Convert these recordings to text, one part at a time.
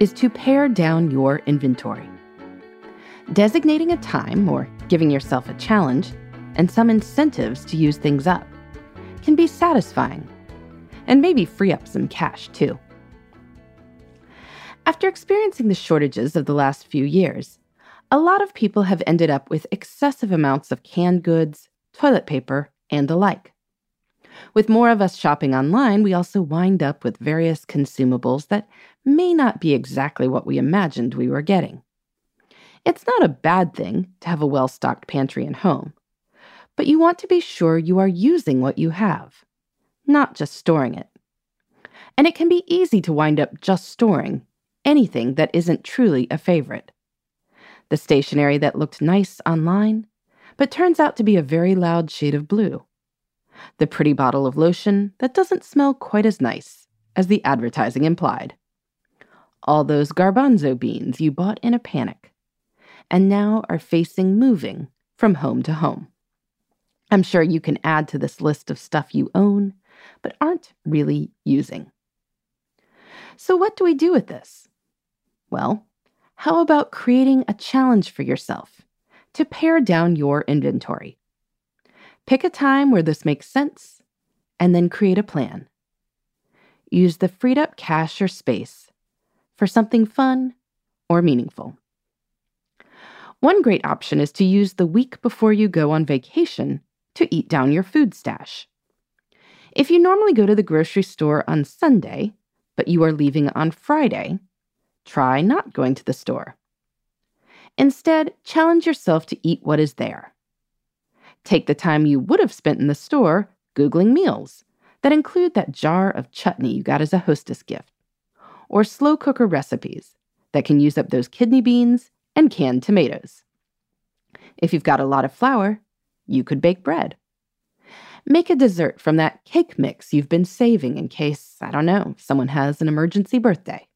is to pare down your inventory. Designating a time or giving yourself a challenge and some incentives to use things up can be satisfying and maybe free up some cash too. After experiencing the shortages of the last few years, a lot of people have ended up with excessive amounts of canned goods, toilet paper, and the like. With more of us shopping online, we also wind up with various consumables that may not be exactly what we imagined we were getting. It's not a bad thing to have a well stocked pantry and home, but you want to be sure you are using what you have, not just storing it. And it can be easy to wind up just storing anything that isn't truly a favorite. The stationery that looked nice online, but turns out to be a very loud shade of blue. The pretty bottle of lotion that doesn't smell quite as nice as the advertising implied. All those garbanzo beans you bought in a panic, and now are facing moving from home to home. I'm sure you can add to this list of stuff you own, but aren't really using. So, what do we do with this? Well, how about creating a challenge for yourself to pare down your inventory? Pick a time where this makes sense and then create a plan. Use the freed up cash or space for something fun or meaningful. One great option is to use the week before you go on vacation to eat down your food stash. If you normally go to the grocery store on Sunday, but you are leaving on Friday, try not going to the store. Instead, challenge yourself to eat what is there. Take the time you would have spent in the store Googling meals that include that jar of chutney you got as a hostess gift, or slow cooker recipes that can use up those kidney beans and canned tomatoes. If you've got a lot of flour, you could bake bread. Make a dessert from that cake mix you've been saving in case, I don't know, someone has an emergency birthday.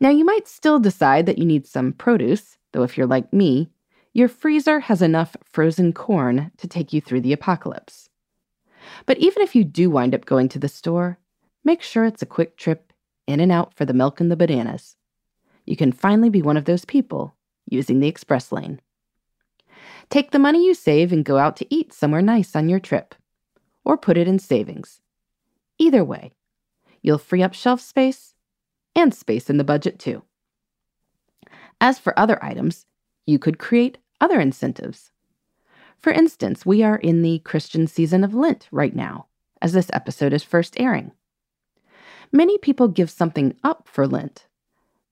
Now, you might still decide that you need some produce, though if you're like me, your freezer has enough frozen corn to take you through the apocalypse. But even if you do wind up going to the store, make sure it's a quick trip in and out for the milk and the bananas. You can finally be one of those people using the express lane. Take the money you save and go out to eat somewhere nice on your trip, or put it in savings. Either way, you'll free up shelf space and space in the budget too. As for other items, you could create other incentives. For instance, we are in the Christian season of Lent right now, as this episode is first airing. Many people give something up for Lent,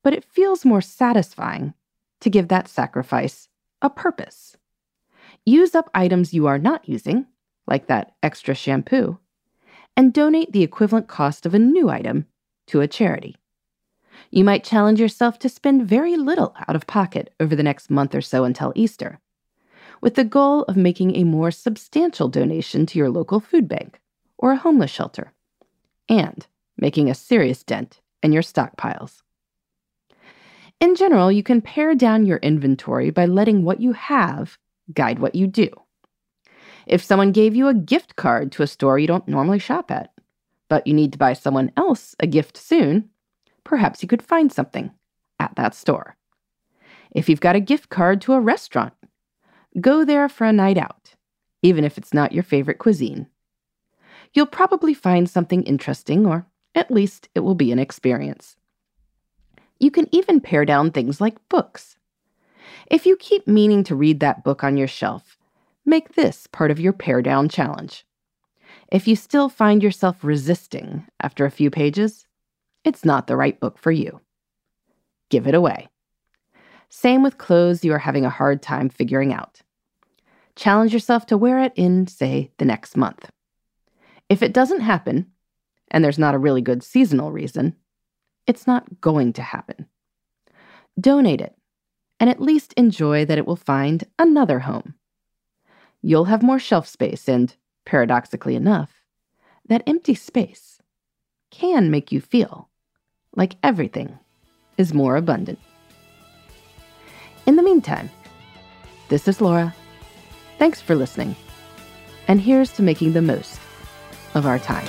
but it feels more satisfying to give that sacrifice a purpose. Use up items you are not using, like that extra shampoo, and donate the equivalent cost of a new item to a charity. You might challenge yourself to spend very little out of pocket over the next month or so until Easter, with the goal of making a more substantial donation to your local food bank or a homeless shelter, and making a serious dent in your stockpiles. In general, you can pare down your inventory by letting what you have guide what you do. If someone gave you a gift card to a store you don't normally shop at, but you need to buy someone else a gift soon, perhaps you could find something at that store. If you've got a gift card to a restaurant, go there for a night out, even if it's not your favorite cuisine. You'll probably find something interesting, or at least it will be an experience. You can even pare down things like books. If you keep meaning to read that book on your shelf, make this part of your pare down challenge. If you still find yourself resisting after a few pages, it's not the right book for you. Give it away. Same with clothes you are having a hard time figuring out. Challenge yourself to wear it in, say, the next month. If it doesn't happen, and there's not a really good seasonal reason, it's not going to happen. Donate it, and at least enjoy that it will find another home. You'll have more shelf space, and paradoxically enough, that empty space can make you feel like everything is more abundant. In the meantime, this is Laura. Thanks for listening. And here's to making the most of our time.